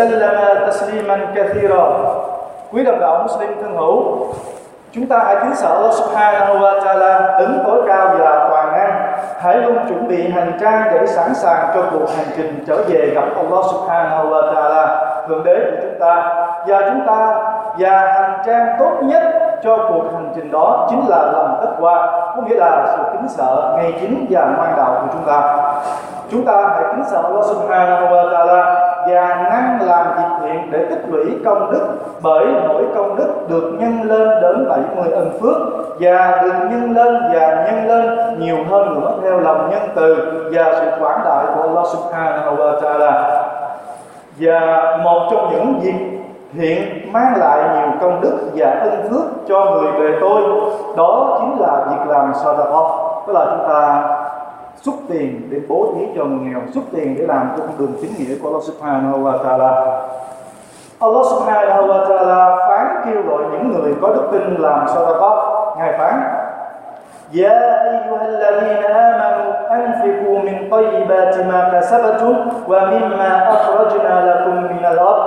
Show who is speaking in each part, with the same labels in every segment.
Speaker 1: وسلم تسليما كثيرا Quý đồng đạo Muslim thân hữu, chúng ta hãy kính sợ Allah Subhanahu wa Taala đứng tối cao và toàn năng. Hãy luôn chuẩn bị hành trang để sẵn sàng cho cuộc hành trình trở về gặp Allah Subhanahu wa Taala, thượng đế của chúng ta. Và chúng ta và hành trang tốt nhất cho cuộc hành trình đó chính là lòng tất qua, có nghĩa là sự kính sợ ngay chính và ngoan đạo của chúng ta. Chúng ta hãy kính sợ Allah Subhanahu wa Taala và năng làm việc thiện để tích lũy công đức, bởi mỗi công đức được nhân lên đến 70 ân phước, và được nhân lên và nhân lên nhiều hơn nữa theo lòng nhân từ và sự quảng đại của Allah Subhanahu wa Taala. Và một trong những việc thiện mang lại nhiều công đức và ân phước cho người về tôi, đó chính là việc làm sadaqah. Tức là chúng ta xuất tiền để bố thí cho người nghèo xuất tiền để làm cho con đường chính nghĩa của Allah Subhanahu wa Taala Allah Subhanahu wa Taala phán kêu gọi những người có đức tin làm sadaqah ngài phán يا أيها الذين آمنوا أنفقوا من طيبات ما كسبتم ومما أخرجنا لكم من الأرض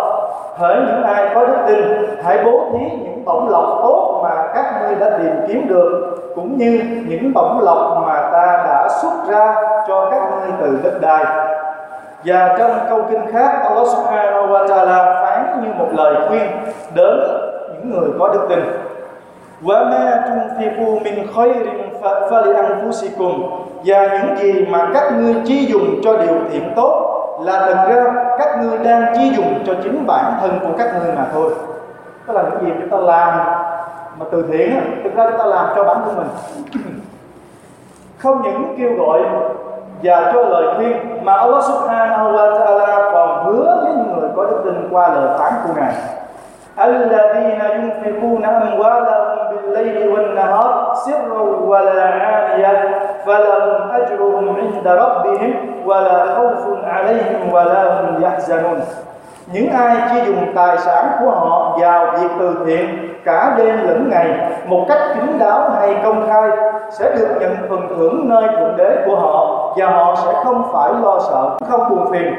Speaker 1: Hỡi những ai có đức tin, hãy bố thí những bổng lộc tốt mà các ngươi đã tìm kiếm được, cũng như những bổng lộc mà ta đã xuất ra cho các ngươi từ đất đai. Và trong câu kinh khác, Allah Subhanahu wa Taala phán như một lời khuyên đến những người có đức tin. Wa ma tunfiqu min khairin falianfusikum. Và những gì mà các ngươi chi dùng cho điều thiện tốt là thật ra các ngươi đang chi dùng cho chính bản thân của các ngươi mà thôi. Tức là những gì chúng ta làm mà từ thiện thực ra chúng ta làm cho bản thân mình không những kêu gọi và cho lời khuyên mà Allah Subhanahu wa Taala còn hứa với những người có đức tin qua lời phán của ngài الذين ينفقون أموالهم بالليل والنهار سرا ولا عانية فلهم أجرهم عند ربهم ولا خوف عليهم ولا هم يحزنون những ai chi dùng tài sản của họ vào việc từ thiện cả đêm lẫn ngày một cách kín đáo hay công khai sẽ được nhận phần thưởng nơi thượng đế của họ và họ sẽ không phải lo sợ không buồn phiền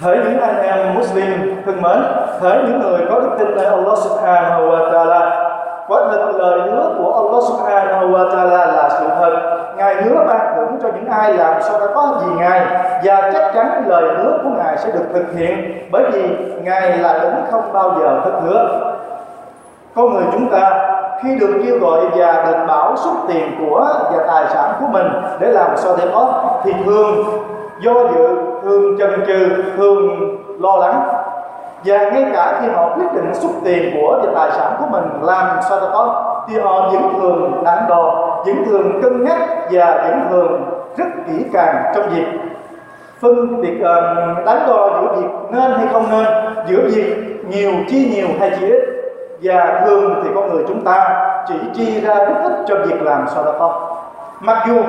Speaker 1: Hỡi những anh em Muslim thân mến, hỡi những người có đức tin nơi Allah Subhanahu wa Taala, quả thật lời hứa của Allah Subhanahu wa Taala là sự thật. Ngài hứa ban thưởng cho những ai làm sao đã có gì lời hứa của Ngài sẽ được thực hiện, bởi vì Ngài là đấng không bao giờ thất hứa. Con người chúng ta khi được kêu gọi và được bảo xuất tiền của và tài sản của mình để làm sao để có thì thường do dự, thường chần chừ, thường lo lắng và ngay cả khi họ quyết định xuất tiền của và tài sản của mình, làm sao để có thì họ vẫn thường đắn đo, vẫn thường cân nhắc và vẫn thường rất kỹ càng trong việc phân biệt uh, đánh đo giữa việc nên hay không nên giữa việc nhiều chi nhiều hay chi ít. Và thường thì con người chúng ta chỉ chi ra rất ít cho việc làm sao đó không mặc dù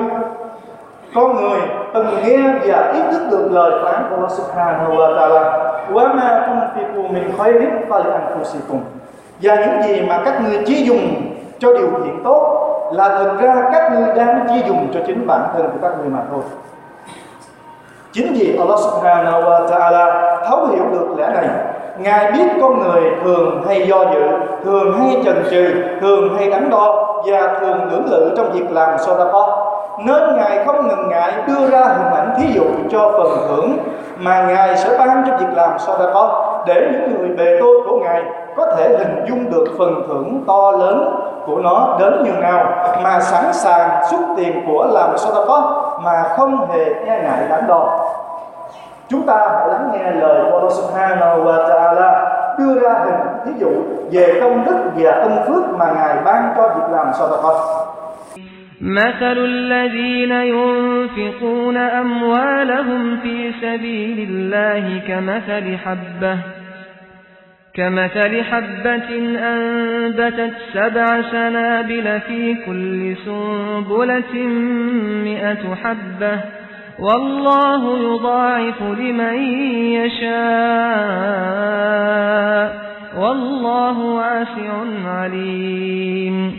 Speaker 1: con người từng nghe và ý thức được lời phán của Allah Subhanahu wa Taala wa ma tunfiqu min khairin falianfusikum. Và những gì mà các ngươi chi dùng cho điều thiện tốt là thực ra các ngươi đang chi dùng cho chính bản thân của các ngươi mà thôi chính vì Allah Subhanahu wa Taala thấu hiểu được lẽ này Ngài biết con người thường hay do dự, thường hay chần chừ, thường hay đắn đo và thường lưỡng lự trong việc làm sao có nên Ngài không ngần ngại đưa ra hình ảnh thí dụ cho phần thưởng mà Ngài sẽ ban cho việc làm sao đã có để những người bề tôi của Ngài có thể hình dung được phần thưởng to lớn của nó đến như nào mà sẵn sàng xuất tiền của làm sao đã có mà không hề e ngại đắn đo. Chúng ta hãy lắng nghe lời của Allah Subhanahu wa Ta'ala đưa ra hình thí dụ về công đức và ân phước mà Ngài ban cho việc làm sao đã có.
Speaker 2: مثل الذين ينفقون أموالهم في سبيل الله كمثل حبة كمثل حبة أنبتت سبع سنابل في كل سنبلة مئة حبة والله يضاعف لمن يشاء والله واسع عليم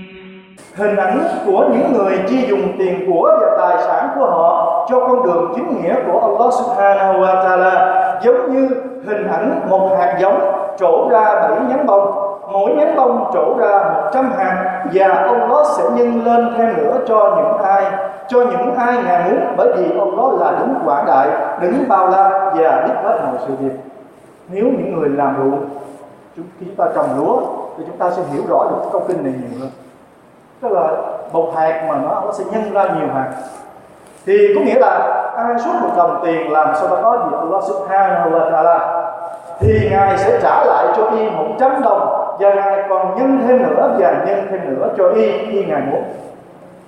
Speaker 1: hình ảnh của những người chi dùng tiền của và tài sản của họ cho con đường chính nghĩa của Allah Subhanahu wa Taala giống như hình ảnh một hạt giống trổ ra bảy nhánh bông. Mỗi nhánh bông trổ ra một trăm hạt và ông đó sẽ nhân lên thêm nữa cho những ai, cho những ai ngài muốn, bởi vì ông đó là đứng quảng đại đứng bao la và biết hết mọi sự việc. Nếu những người làm ruộng, chúng chúng ta trồng lúa thì chúng ta sẽ hiểu rõ được câu kinh này nhiều hơn. Tức là một hạt mà nó nó sẽ nhân ra nhiều hạt. Thì có nghĩa là ai suốt một đồng tiền làm sao ta có gì? Allah subhanahu wa ta'ala thì ngài sẽ trả lại cho y 100 đồng, và ngài còn nhân thêm nữa, và nhân thêm nữa cho y khi ngài muốn.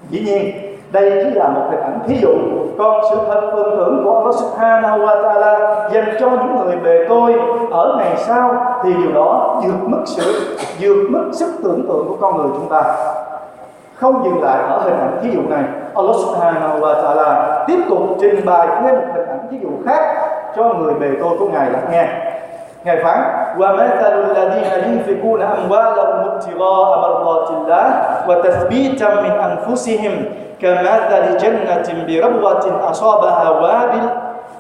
Speaker 1: Dĩ nhiên, đây chỉ là một hình ảnh thí dụ. Còn sự thật phần thưởng của Allah Subhanahu wa Taala dành cho những người bề tôi ở ngày sau thì điều đó vượt mức sự, vượt mức sức tưởng tượng của con người chúng ta. Không dừng lại ở hình ảnh thí dụ này, Allah Subhanahu wa Taala tiếp tục trình bày thêm một hình ảnh thí dụ khác cho người bề tôi của ngài lắng nghe. Phán ومثل الذين ينفقون أموالهم ابتغاء مرضات الله وتثبيتا من أنفسهم كمثل جنة بربوة أصابها وابل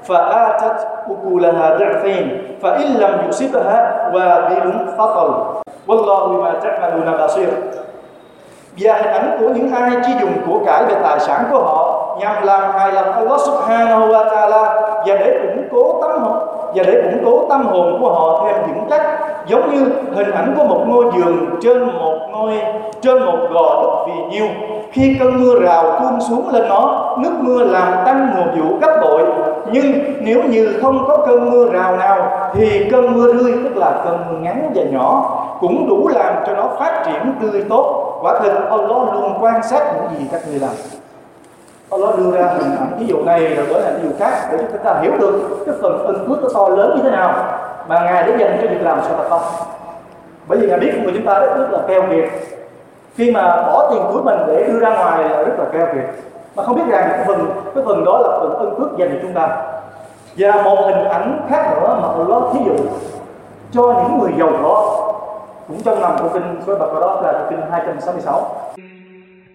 Speaker 1: فآتت أكلها ضعفين فإن لم يصبها وابل فطل والله بما تعملون بصير. và hình ảnh của những ai chi dùng của cải về tài sản của họ nhằm làm hài lòng Allah Subhanahu wa Taala và để củng cố hồn và để củng cố tâm hồn của họ thêm vững chắc giống như hình ảnh của một ngôi giường trên một ngôi, trên một gò đất vì nhiêu. Khi cơn mưa rào tuôn xuống lên nó, nước mưa làm tăng mùa vụ gấp bội. Nhưng nếu như không có cơn mưa rào nào, thì cơn mưa rơi tức là cơn mưa ngắn và nhỏ, cũng đủ làm cho nó phát triển tươi tốt. Quả thực Allah luôn quan sát những gì các người làm. Allah đưa ra hình ảnh ví dụ này rồi đổi thành ví dụ khác để chúng ta hiểu được cái phần ân phước nó to lớn như thế nào mà ngài đã dành cho việc làm sao ta không. Bởi vì ngài biết người chúng ta rất là keo kiệt. Khi mà bỏ tiền của mình để đưa ra ngoài là rất là keo kiệt. Mà không biết rằng cái phần cái phần đó là phần ân phước dành cho chúng ta. Và một hình ảnh khác nữa mà Allah thí dụ cho những người giàu có. Cũng trong nằm của kinh số bậc đó là kinh 266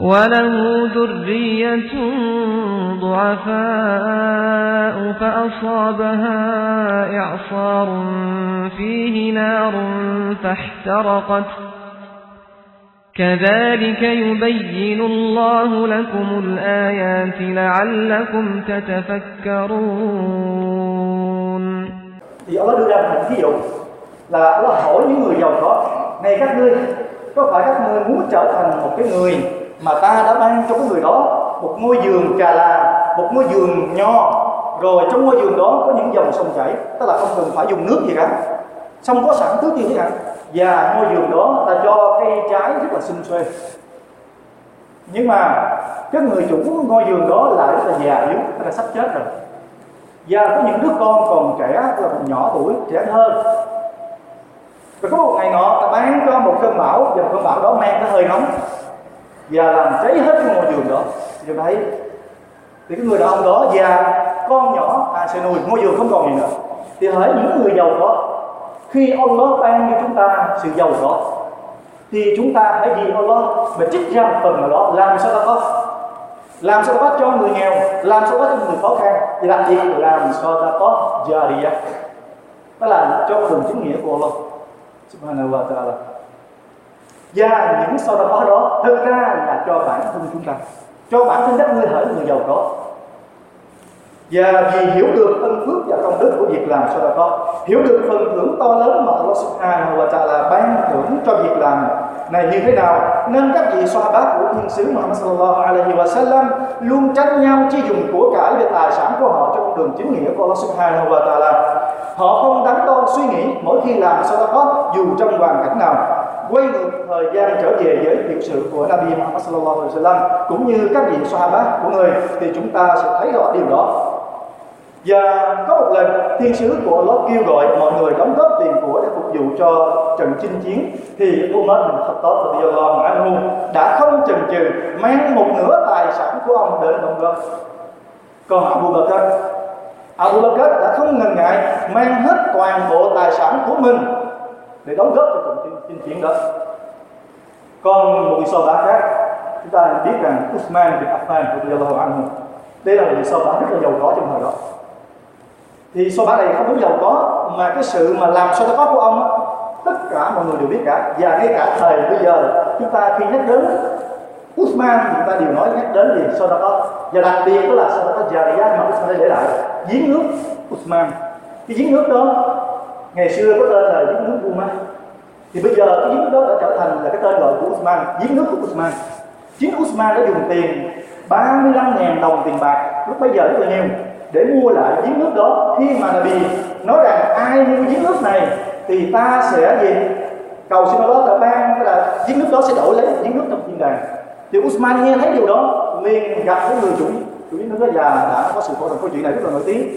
Speaker 2: وله ذرية ضعفاء فأصابها إعصار فيه نار فاحترقت كذلك يبين الله لكم الآيات لعلكم تتفكرون
Speaker 1: là Allah hỏi những người giàu có này các ngươi có phải các ngươi muốn trở thành một cái người mà ta đã ban cho cái người đó một ngôi giường trà là, một ngôi giường nho. Rồi trong ngôi giường đó có những dòng sông chảy, tức là không cần phải dùng nước gì cả. Sông có sẵn tưới thế cả và ngôi giường đó ta cho cây trái rất là xinh xuê nhưng mà cái người chủ ngôi giường đó lại rất là già yếu là sắp chết rồi. Và có những đứa con còn trẻ là còn nhỏ tuổi, trẻ hơn. Rồi có một ngày nọ ta bán cho một cơn bão, và cơn bão đó mang cái hơi nóng và làm cháy hết cái ngôi giường đó. Thì thấy, thì cái người đàn ông đó già con nhỏ à sẽ nuôi ngôi giường không còn gì nữa. Thì hỏi những người giàu có, khi Allah ban cho chúng ta sự giàu có, thì chúng ta hãy vì Allah mà trích ra một phần nào đó, làm sao ta có? Làm sao ta có cho người nghèo, làm sao ta có cho người khó khăn? Thì làm gì làm sao ta có jariyah đó là cho phần chính nghĩa của Allah. Subhanahu wa ta'ala và những sau đó đó thực ra là cho bản thân chúng ta. Cho bản thân các ngươi hỡi người giàu có. Và vì hiểu được ân phước và công đức của việc làm sau đó có hiểu được phần thưởng to lớn mà Allah Subhanahu wa Taala ban thưởng cho việc làm này như thế nào, nên các vị Sahaba của thiên sứ Muhammad sallallahu alaihi wa sallam luôn tranh nhau chi dùng của cải về tài sản của họ trong đường chính nghĩa của Allah Subhanahu wa Taala. Họ không đắn đo suy nghĩ mỗi khi làm sau đó có dù trong hoàn cảnh nào quay ngược thời gian trở về với tiểu sử của Nabi Muhammad sallallahu alaihi wasallam, cũng như các vị Sahaba của người, thì chúng ta sẽ thấy rõ điều đó. Và có một lần, thiên sứ của Allah kêu gọi mọi người đóng góp tiền của để phục vụ cho trận chinh chiến, thì Umar bin Khattab radhiyallahu anhu đã không chần chừ mang một nửa tài sản của ông đến đóng góp. Còn Abu Bakr Abu Bakr đã không ngần ngại mang hết toàn bộ tài sản của mình để đóng góp cho trận chinh chiến đó. Còn một vị so bá khác, chúng ta biết rằng Usman bin Affan radhiyallahu anhu, đây là một vị so bá rất là giàu có trong thời đó. Thì sao bá này không những giàu có, mà cái sự mà làm sao có của ông tất cả mọi người đều biết cả. Và ngay cả thời bây giờ, chúng ta khi nhắc đến Usman chúng ta đều nói nhắc đến gì? Sau đó có. Và đặc biệt đó là sau đó có giá mà Usman để lại, giếng nước Usman. Cái giếng nước đó ngày xưa có tên là giếng nước Uman. Thì bây giờ cái giếng nước đó đã trở thành là cái tên gọi của Usman, giếng nước của Usman. Chính Usman đã dùng tiền 35.000 đồng tiền bạc, lúc bây giờ rất là nhiều, để mua lại giếng nước đó. Khi mà Nabi nói rằng ai mua giếng nước này thì ta sẽ gì cầu xin Allah đã ban là giếng nước đó sẽ đổi lấy giếng nước trong thiên đàng. Thì Usman nghe thấy điều đó, liền gặp cái người chủ chủ giếng nước đó và đã có sự phẫu thuật câu chuyện này rất là nổi tiếng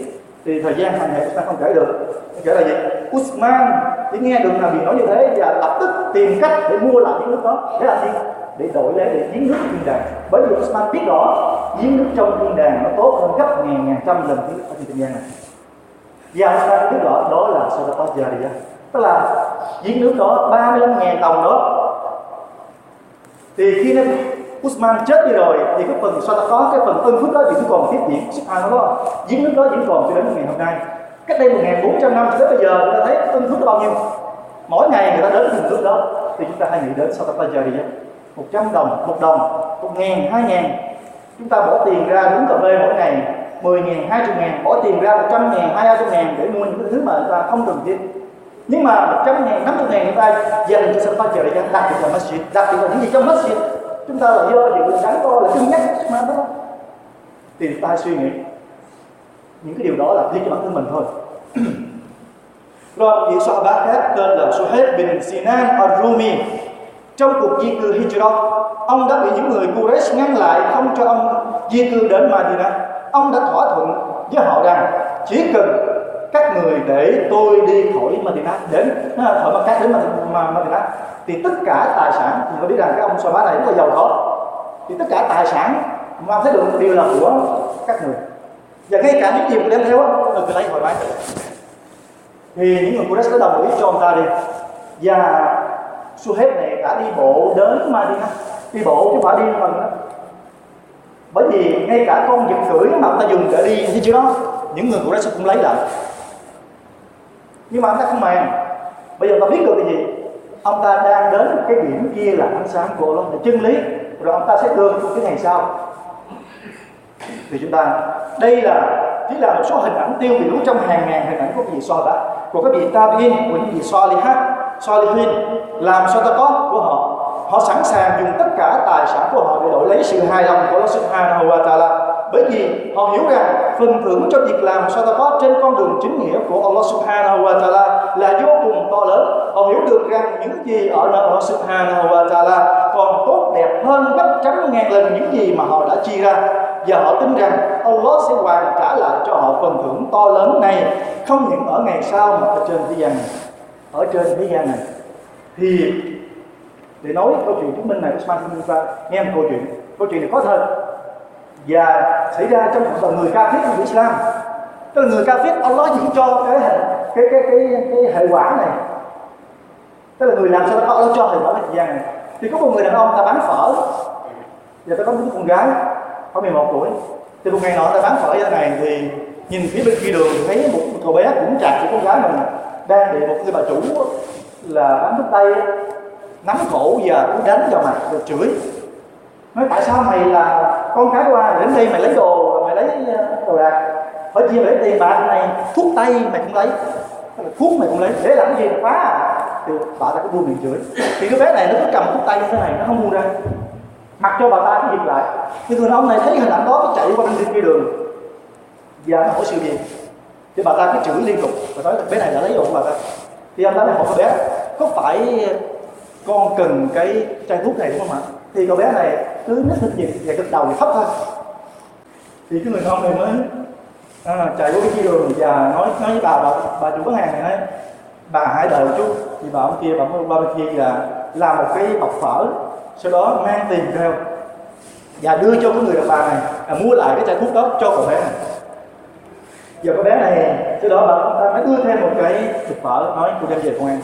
Speaker 1: thì thời gian hàng ngày ta không kể được. Kể là gì? Usman, chỉ nghe được là bị nói như thế và lập tức tìm cách để mua lại những nước đó. Để làm gì? Để đổi lấy, để giếng nước thiên đàng bởi vì Usman biết rõ, giếng nước trong thiên đàng nó tốt hơn gấp ngàn ngàn trăm lần thứ ở trên thế gian này và Usman biết rõ, đó là Sadaqah Jariyah. Tức là giếng nước đó 35 ngàn đồng đó. Thì khi nó Usman chết đi rồi thì cái phần sao ta có cái phần ân phước đó vẫn còn tiếp diễn Subhanallah diễn lúc đó vẫn còn cho đến ngày hôm nay. Cách đây 1400 năm tới bây giờ người ta thấy ân phước bao nhiêu? Mỗi ngày người ta đến vùng phước đó thì chúng ta hãy nghĩ đến Sadaqah Jariyah 100 đồng, một đồng, một ngàn, hai ngàn Chúng ta bỏ tiền ra uống cà phê mỗi ngày 10 ngàn, 20 ngàn Bỏ tiền ra 100 ngàn, 200 ngàn để mua những thứ mà người ta không cần thiết. Nhưng mà 100 ngàn, 50 ngàn người ta dành cho sân phát trời để đặc biệt là masjid Đặc biệt là những gì trong masjid. Chúng ta là do những đắn to là cân nhắc mà đó Thì ta suy nghĩ. Những cái điều đó là riêng cho bản thân mình thôi. Rồi vị Sahaba khác tên là Suhaib bin Sinan al-Rumi. Trong cuộc di cư Hijrah, ông đã bị những người Quraysh ngăn lại không cho ông di cư đến Madinah. Ông đã thỏa thuận với họ rằng chỉ cần các người để tôi đi khỏi Madinah đến à, khỏi Makkah đến Madinah thì tất cả tài sản thì tôi biết rằng cái ông so bá này rất là giàu có, thì tất cả tài sản mà thấy được đều là của các người. Và ngay cả những gì đem theo á tôi cứ lấy thoải mái thì những người Quraysh đã đồng ý cho ông ta đi. Và Suhaib này đã đi bộ đến Madinah đi bộ chứ phải đi bằng đó bởi vì ngay cả con vật cưỡi mà ông ta dùng để đi, như chưa đó những người của đó cũng lấy lại nhưng mà ông ta không màng. Bây giờ ta biết được cái gì? Ông ta đang đến cái điểm kia là ánh sáng của Allah là chân lý. Rồi ông ta sẽ đưa cái ngày sau. Thì chúng ta, đây là, chỉ là một số hình ảnh tiêu biểu trong hàng ngàn hình ảnh của vị so đã. Của các vị tabiin của những vị so li hát so li huyên làm sao ta có của họ. Họ sẵn sàng dùng tất cả tài sản của họ để đổi lấy sự hài lòng của Allah Subhanahu wa Taala bởi vì họ hiểu rằng phần thưởng cho việc làm sao ta có trên con đường chính nghĩa của Allah Subhanahu wa Taala là vô cùng to lớn. Họ hiểu được rằng những gì ở nơi Allah Subhanahu wa Taala còn tốt đẹp hơn gấp trăm ngàn lần những gì mà họ đã chi ra. Và họ tin rằng Allah sẽ hoàn trả lại cho họ phần thưởng to lớn này. Không những ở ngày sau mà ở trên thế gian này. Ở trên thế gian này. Thì để nói câu chuyện chứng minh này, Usman bin Affan nghe một câu chuyện. Câu chuyện này có thật và xảy ra trong một đồng người ca thiết của Islam. Tức là người ca thiết Allah chỉ cho cái cái cái cái cái hệ quả này. Tức là người làm sao đó Allah cho hệ quả cái thời gian này. Thì có một người đàn ông ta bán phở. Và ta có một con gái khoảng 11 tuổi. Thì một ngày nọ ta bán phở như này thì nhìn phía bên kia đường thấy một cậu bé cũng chặt của con gái mình đang bị một người bà chủ là bán thuốc tây nắm cổ và đánh vào mặt rồi chửi. Nói, tại sao mày là con cái của ai đến đây mày lấy đồ, mày lấy ờ, đồ đạc. Phải chia lấy tiền bạc này thuốc tây mày cũng lấy thuốc mày cũng lấy. Để làm cái gì phá à? Thì bà ta cứ buông miệng chửi. Thì cái bé này nó cứ cầm thuốc tây như thế này, nó không buông ra. Mặc cho bà ta cứ dừng lại. Nhưng người ông này thấy hình ảnh đó, nó chạy qua bên kia đường. Và nó hỏi sự gì thì bà ta cứ chửi liên tục, và nói là bé này đã lấy đồ của bà ta. Thì anh ta mới hỏi bé, có phải con cần cái chai thuốc này đúng không ạ? Thì cậu bé này cứ nít nít nhịp và gật đầu thấp thôi. Thì cái người con này mới à, chạy qua cái kia đường và nói nói với bà bà, bà chủ bán hàng này nói bà hãy đợi một chút. Thì bà ông kia bà mới qua bên kia là làm một cái bọc phở sau đó mang tiền theo và đưa cho cái người đàn bà này à, mua lại cái chai thuốc đó cho cậu bé này. Giờ cô bé này sau đó bà ông ta mới đưa thêm một cái thịt phở nói cô đem về công an.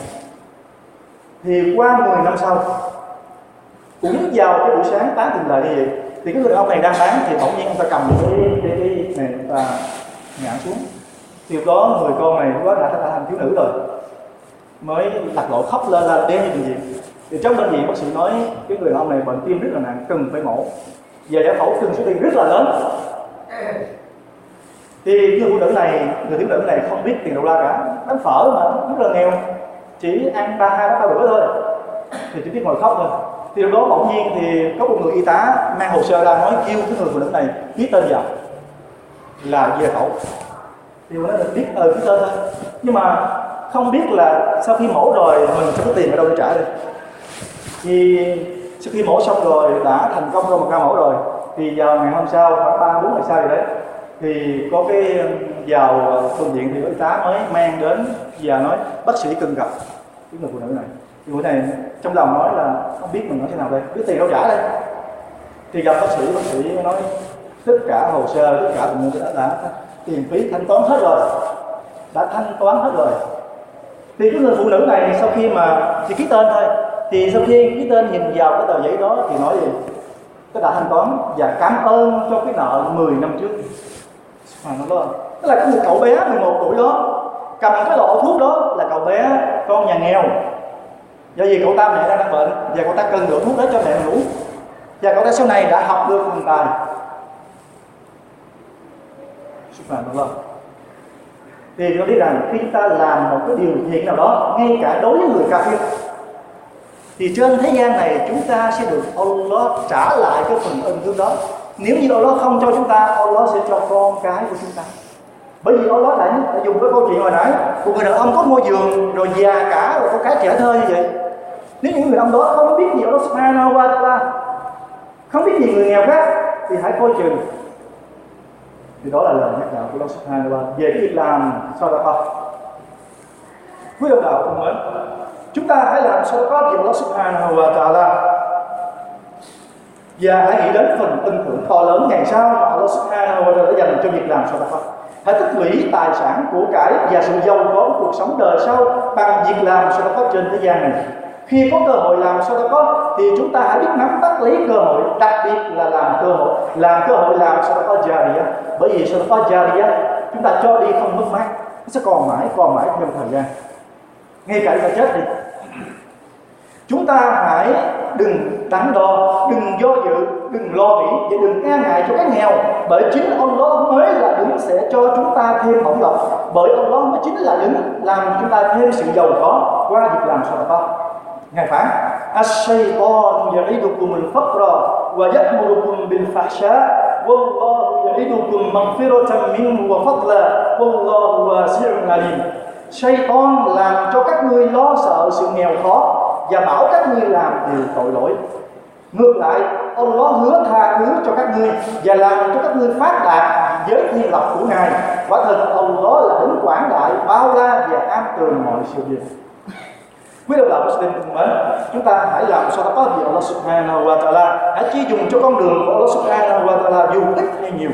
Speaker 1: Thì qua 10 năm sau cũng vào cái buổi sáng bán tiền lời như vậy. Thì cái người ông này đang bán thì bỗng nhiên ông ta cầm cái cái cái này và ngã xuống. Thì có đó người con này lúc đó đã thành thiếu nữ rồi. Mới lạc lộ khóc lên là đen như bệnh viện thì trong bệnh viện bác sĩ nói cái người ông này bệnh tim rất là nặng, cần phải mổ. Và giải phẫu cần số tiền rất là lớn. Thì người phụ nữ này, người thiếu nữ này không biết tiền đâu ra cả. Bán phở mà rất là nghèo. Chỉ ăn ba, hai ba bữa thôi. Thì chỉ biết ngồi khóc thôi thì lúc đó bỗng nhiên thì có một người y tá mang hồ sơ ra nói kêu cái người phụ nữ này ký tên vào là về khẩu thì nó được biết ờ ký tên thôi. Nhưng mà không biết là sau khi mổ rồi mình sẽ có tiền ở đâu để trả đây? Thì sau khi mổ xong rồi, đã thành công rồi một ca mổ rồi, thì vào ngày hôm sau, khoảng ba, bốn ngày sau rồi đấy, thì có cái, vào ờ, bệnh viện thì y tá mới mang đến và nói, bác sĩ cần gặp cái người phụ nữ này. Thì người này trong lòng nói là không biết mình nói thế nào đây. Cái tiền đâu trả đây. Thì gặp bác sĩ bác sĩ nói tất cả hồ sơ tất cả bệnh nhân đã, đã tiền phí thanh toán hết rồi. Đã thanh toán hết rồi. Thì cái người phụ nữ này sau khi mà chỉ ký tên thôi. Thì sau khi ký tên nhìn vào cái tờ giấy đó thì nói gì? Cái đã thanh toán và cảm ơn cho cái nợ 10 năm trước. Mà nó đó tức là cái cậu bé 11 tuổi đó cầm cái lọ thuốc đó là cậu bé con nhà nghèo do vì cậu ta mẹ đang bệnh và cậu ta cần lượng thuốc đó cho mẹ ngủ. Và cậu ta sau này đã học được thành tài Subhanallah thì tôi biết rằng khi ta làm một cái điều thiện nào đó ngay cả đối với người kafir thì trên thế gian này chúng ta sẽ được Allah trả lại cái phần ân thương đó. Nếu như Allah không cho chúng ta Allah sẽ cho con cái của chúng ta. Bởi vì Allah đã, đã dùng cái câu chuyện hồi nãy một người đàn ông có ngôi giường rồi già cả rồi có cái trẻ thơ như vậy nếu những người ông đó không biết gì Allah subhanahu wa ta'ala không biết gì người nghèo khác, thì hãy coi chừng. Thì đó là lời nhắc nhở của Allah subhanahu wa ta'ala về cái việc làm sao đó không. quý ông đạo thân mến, chúng ta hãy làm sadaqah việc Allah subhanahu wa ta'ala và hãy nghĩ đến phần tin tưởng to lớn ngày sau mà Allah subhanahu wa ta'ala dành cho việc làm sao không hãy tích lũy tài sản của cải và sự giàu có cuộc sống đời sau bằng việc làm sao sadaqah trên thế gian này khi có cơ hội làm sao ta có? thì chúng ta hãy biết nắm bắt lấy cơ hội, đặc biệt là làm cơ hội. Làm cơ hội làm sao ta sadaqah jariyah bởi vì sao ta sadaqah jariyah chúng ta cho đi không mất mát. Nó sẽ còn mãi còn mãi theo thời gian. Ngay cả chúng ta chết đi. Chúng ta hãy đừng đắn đo, đừng do dự, đừng lo nghĩ và đừng e ngại cho cái nghèo. Bởi chính ông đó mới là đứng sẽ cho chúng ta thêm hỏng lộc bởi ông đó mới chính là đứng làm chúng ta thêm sự giàu có qua việc làm sadaqah Ngài phán As-shaytanu ya'idukum al-faqra wa ya'murukum bil fahsha wallahu ya'idukum maghfiratan minhu wa fadla wallahu wasi'un alim. Shaytan làm cho các ngươi lo sợ sự nghèo khó và bảo các ngươi làm điều tội lỗi. Ngược lại, Allah hứa tha thứ cho các ngươi và làm cho các ngươi phát đạt với thiên lộc của Ngài. Quả thật Allah là đứng quảng đại, bao la và an tường mọi sự việc quý đồng đạo Muslim cùng mến chúng ta hãy làm sao đó có gì Allah Subhanahu wa Taala. Hãy chi dùng cho con đường của Allah Subhanahu wa Taala dù ít hay nhiều.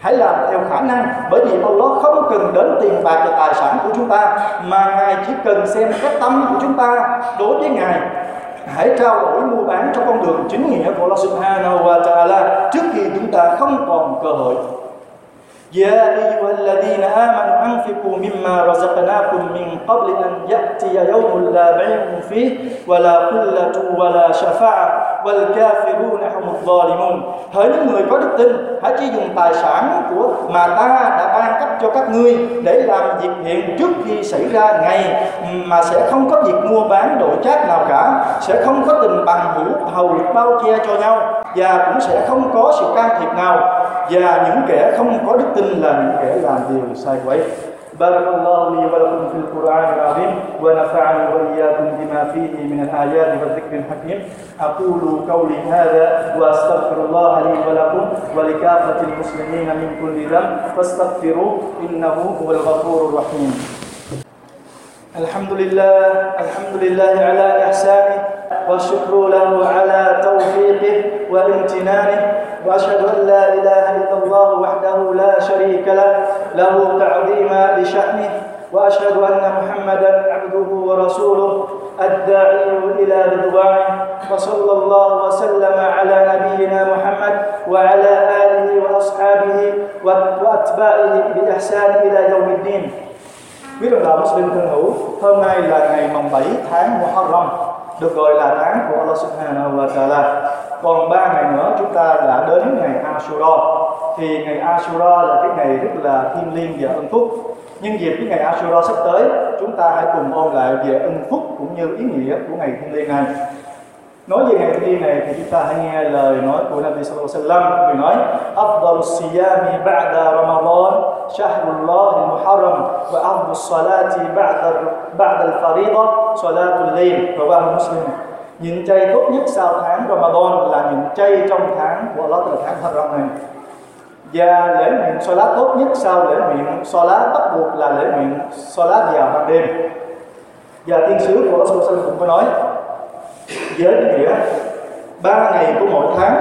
Speaker 1: Hãy làm theo khả năng, bởi vì Allah không cần đến tiền bạc và tài sản của chúng ta, mà ngài chỉ cần xem cái tâm của chúng ta đối với ngài. Hãy trao đổi mua bán trong con đường chính nghĩa của Allah Subhanahu wa Taala trước khi chúng ta không còn cơ hội. يا أيها الذين آمنوا أنفقوا مما رزقناكم من قبل أن يأتي يوم لا بيع فيه ولا خلة ولا شفاعة والكافرون هم الظالمون hỡi những người có đức tin hãy chỉ dùng tài sản của mà ta đã ban cấp cho các ngươi để làm việc thiện trước khi xảy ra ngày mà sẽ không có việc mua bán đổi trác nào cả sẽ không có tình bằng hữu hầu bao che cho nhau và cũng sẽ không có sự can thiệp nào Và những kẻ không có đức tin là những kẻ làm điều sai quấy. بارك الله لي ولكم في القرآن العظيم ونفعني وإياكم بما فيه من الآيات والذكر الحكيم أقول قولي هذا وأستغفر الله لي ولكم ولكافة المسلمين من كل ذنب فاستغفروه إنه هو الغفور الرحيم الحمد لله الحمد لله على إحسانه والشكر له على توفيقه وامتنانه وأشهد أن لا إله إلا الله وحده لا شريك له له تعظيما لشأنه وأشهد أن محمدا عبده ورسوله الداعي إلى رضوانه وصلى الله وسلم على نبينا محمد وعلى آله وأصحابه وأتباعه بإحسان إلى يوم الدين. Quý đồng đạo Muslim thân hữu, hôm nay là ngày mồng 7 tháng Muharram, được gọi là tháng của Allah Subhanahu wa Taala. Còn ba ngày nữa chúng ta đã đến ngày Ashura. Thì ngày Ashura là cái ngày rất là thiêng liêng và ân phúc. Nhân dịp cái ngày Ashura sắp tới, chúng ta hãy cùng ôn lại về ân phúc cũng như ý nghĩa của ngày thiêng liêng này. Nói về ngày thiêng liêng này thì chúng ta hãy nghe lời nói của Nabi Sallallahu Alaihi Wasallam. Người nói: "Afdalu siyami ba'da Ramadan shahrullah al-Muharram wa afdalu salati ba'da ba'da al-fariḍa salatul layl." Rawahu Muslim. Nhịn chay tốt nhất sau tháng Ramadan là nhịn chay trong tháng của Allah từ tháng Haram này. Và lễ nguyện Salat tốt nhất sau lễ nguyện Salat bắt buộc là lễ nguyện Salat vào ban đêm. Và tiên sứ của Allah cũng có nói với nghĩa. Ba ngày của mỗi tháng,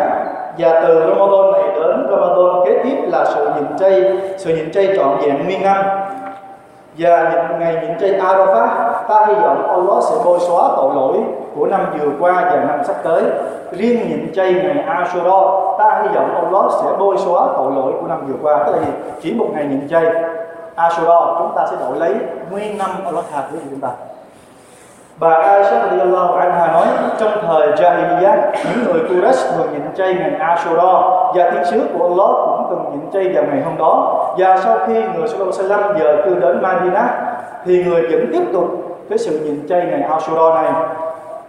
Speaker 1: và từ Ramadan này đến Ramadan kế tiếp là sự nhịn chay, sự nhịn chay trọn vẹn nguyên năm và những ngày nhịn chay Arafah, ta hy vọng Allah sẽ bôi xóa tội lỗi của năm vừa qua và năm sắp tới. Riêng nhịn chay ngày Ashura, ta hy vọng Allah sẽ bôi xóa tội lỗi của năm vừa qua. Tức là gì? Chỉ một ngày nhịn chay Ashura, chúng ta sẽ đổi lấy nguyên năm Allah tha thứ của chúng ta. Bà Aisha radhiyallahu anha nói, trong thời Jahiliyyah, những người Quraysh thường nhịn chay ngày Ashura, và thiên sứ của Allah cũng từng nhịn chay vào ngày hôm đó. Và sau khi người Sallallahu Alaihi Wasallam giờ cư đến Madinah, thì người vẫn tiếp tục cái sự nhịn chay ngày Ashura này.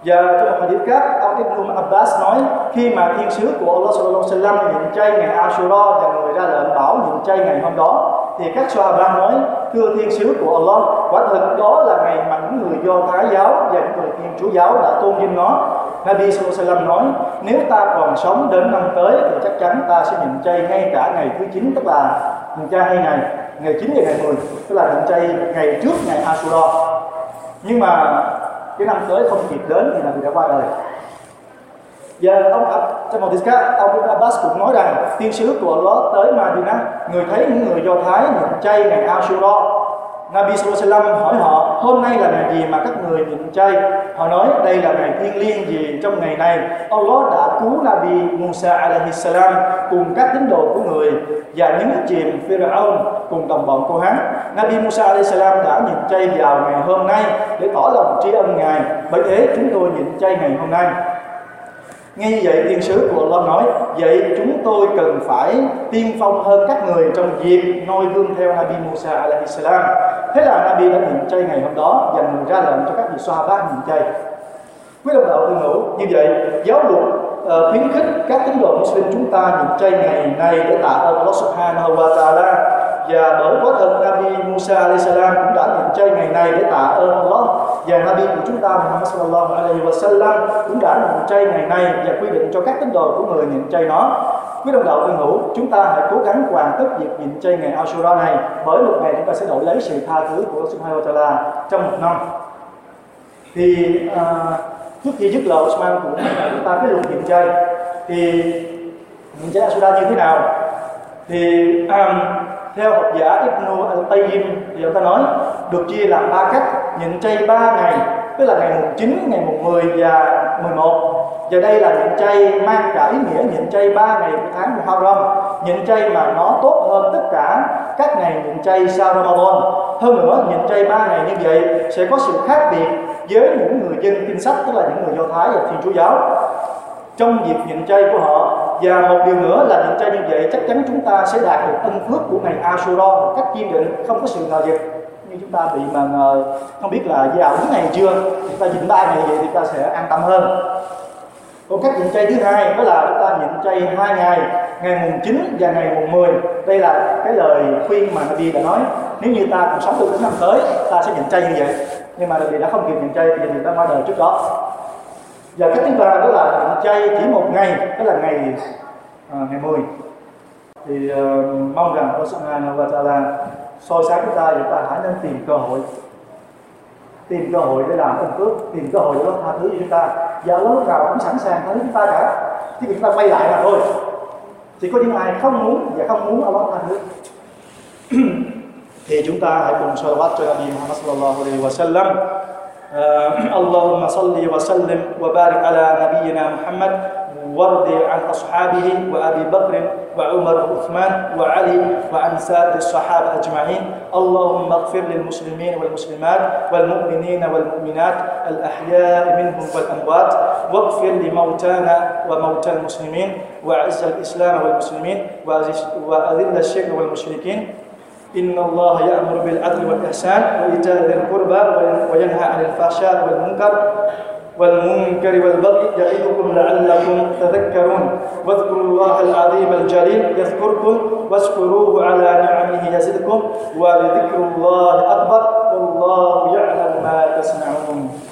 Speaker 1: Và trong một hadith khác, ông Ibn Abbas nói, khi mà thiên sứ của Allah Sallallahu Alaihi Wasallam nhịn chay ngày Ashura và người ra lệnh bảo nhịn chay ngày hôm đó thì các Sahaba nói, thưa thiên sứ của Allah, quả thật đó là ngày mà những người do Thái giáo và những người Thiên Chúa giáo đã tôn vinh nó. Nabi Sallallahu nói, nếu ta còn sống đến năm tới thì chắc chắn ta sẽ nhịn chay ngay cả ngày thứ 9 tức là nhịn chay hai ngày ngày 9 và ngày 10 tức là nhịn chay ngày trước ngày Ashura nhưng mà cái năm tới không kịp đến thì là vì đã qua đời và ông trong một khác ông Ibn Abbas cũng nói rằng tiên sứ của Allah tới Madina, người thấy những người Do Thái nhịn chay ngày Ashura Nabi Sallallahu Alaihi hỏi họ hôm nay là ngày gì mà các người nhịn chay? Họ nói đây là ngày thiêng liêng gì trong ngày này? Allah đã cứu Nabi Musa alaihi salam cùng các tín đồ của người và nhấn chìm Pharaoh cùng đồng bọn của hắn. Nabi Musa alaihi salam đã nhịn chay vào ngày hôm nay để tỏ lòng tri ân ngài. Bởi thế chúng tôi nhịn chay ngày hôm nay nghe như vậy tiên sứ của Allah nói Vậy chúng tôi cần phải tiên phong hơn các người trong việc noi gương theo Nabi Musa alaihi salam. Thế là Nabi đã nhịn chay ngày hôm đó dành ra lệnh cho các vị xoa bác nhịn chay. Quý đồng đạo thương hữu Như vậy giáo luật uh, khuyến khích các tín đồ Muslim chúng ta nhịn chay ngày này để tạ ơn Allah subhanahu wa ta'ala và bởi có thân, Nabi Musa alayhi salam cũng đã nhịn chay ngày này để tạ ơn Allah. Và Nabi của chúng ta Muhammad sallallahu alaihi wa sallam cũng đã nhịn chay ngày này và quy định cho các tín đồ của người nhịn chay nó. Quý đồng đạo thân hữu chúng ta hãy cố gắng hoàn tất việc nhịn chay ngày Ashura này bởi một ngày chúng ta sẽ đổi lấy sự tha thứ của subhanahu wa ta'ala trong một năm. Thì à, trước khi dứt lời Osman cũng chúng ta cái luật nhịn chay. Thì nhịn chay Ashura như thế nào? Thì um, theo học giả Ibn al-Qayyim thì ông ta nói được chia làm ba cách nhịn chay ba ngày tức là ngày mùng 9, ngày mùng 10 và 11 và đây là nhịn chay mang cả ý nghĩa nhịn chay ba ngày của tháng Muharram. Nhịn chay mà nó tốt hơn tất cả các ngày nhịn chay sau Ramadan. Hơn nữa nhịn chay ba ngày như vậy sẽ có sự khác biệt với những người dân kinh sách tức là những người do thái và thiên chúa giáo. Trong việc nhịn chay của họ và một điều nữa là nhịn chay như vậy, chắc chắn chúng ta sẽ đạt được ân phước của ngày Ashura một cách kiên định, không có sự ngờ vực. Như chúng ta bị mà ngờ, không biết là vào đúng ngày chưa, chúng ta nhịn ba ngày vậy thì ta sẽ an tâm hơn. Còn cách nhịn chay thứ hai, đó là chúng ta nhịn chay hai ngày ngày mùng 9 và ngày mùng 10 đây là cái lời khuyên mà Nabi đã nói. Nếu như ta còn sống được đến năm tới, ta sẽ nhịn chay như vậy. Nhưng mà Nabi đã không kịp nhịn chay, thì người ta qua đời trước đó và cái thứ ba đó là nhịn chay chỉ một ngày đó là ngày à, ngày 10 thì uh, mong rằng Allah Subhanahu wa Taala soi sáng chúng ta chúng ta hãy nên tìm cơ hội. Tìm cơ hội để làm ơn phước tìm cơ hội để tha thứ cho chúng ta. Và Allah lúc nào cũng sẵn sàng tha thứ chúng ta cả. Chỉ việc chúng ta quay lại mà thôi. Chỉ có những ai không muốn và không muốn Allah tha thứ. Thì chúng ta hãy cùng salawat cho Nabi Muhammad sallallahu alaihi wasallam. اللهم صل وسلم وبارك على نبينا محمد وارض عن أصحابه وأبي بكر وعمر وعثمان وعلي وعن سائر الصحابة أجمعين. اللهم اغفر للمسلمين والمسلمات والمؤمنين والمؤمنات الأحياء منهم والأموات. واغفر لموتانا وموتى المسلمين وأعز الإسلام والمسلمين وأذل الشرك والمشركين. إن الله يأمر بالعدل والإحسان وإيتاء ذي القربى وينهى عن الفحشاء والمنكر والمنكر والبغي يعظكم لعلكم تذكرون. واذكروا الله العظيم الجليل يذكركم واشكروه على نعمه يزدكم ولذكر الله أكبر والله يعلم ما تصنعون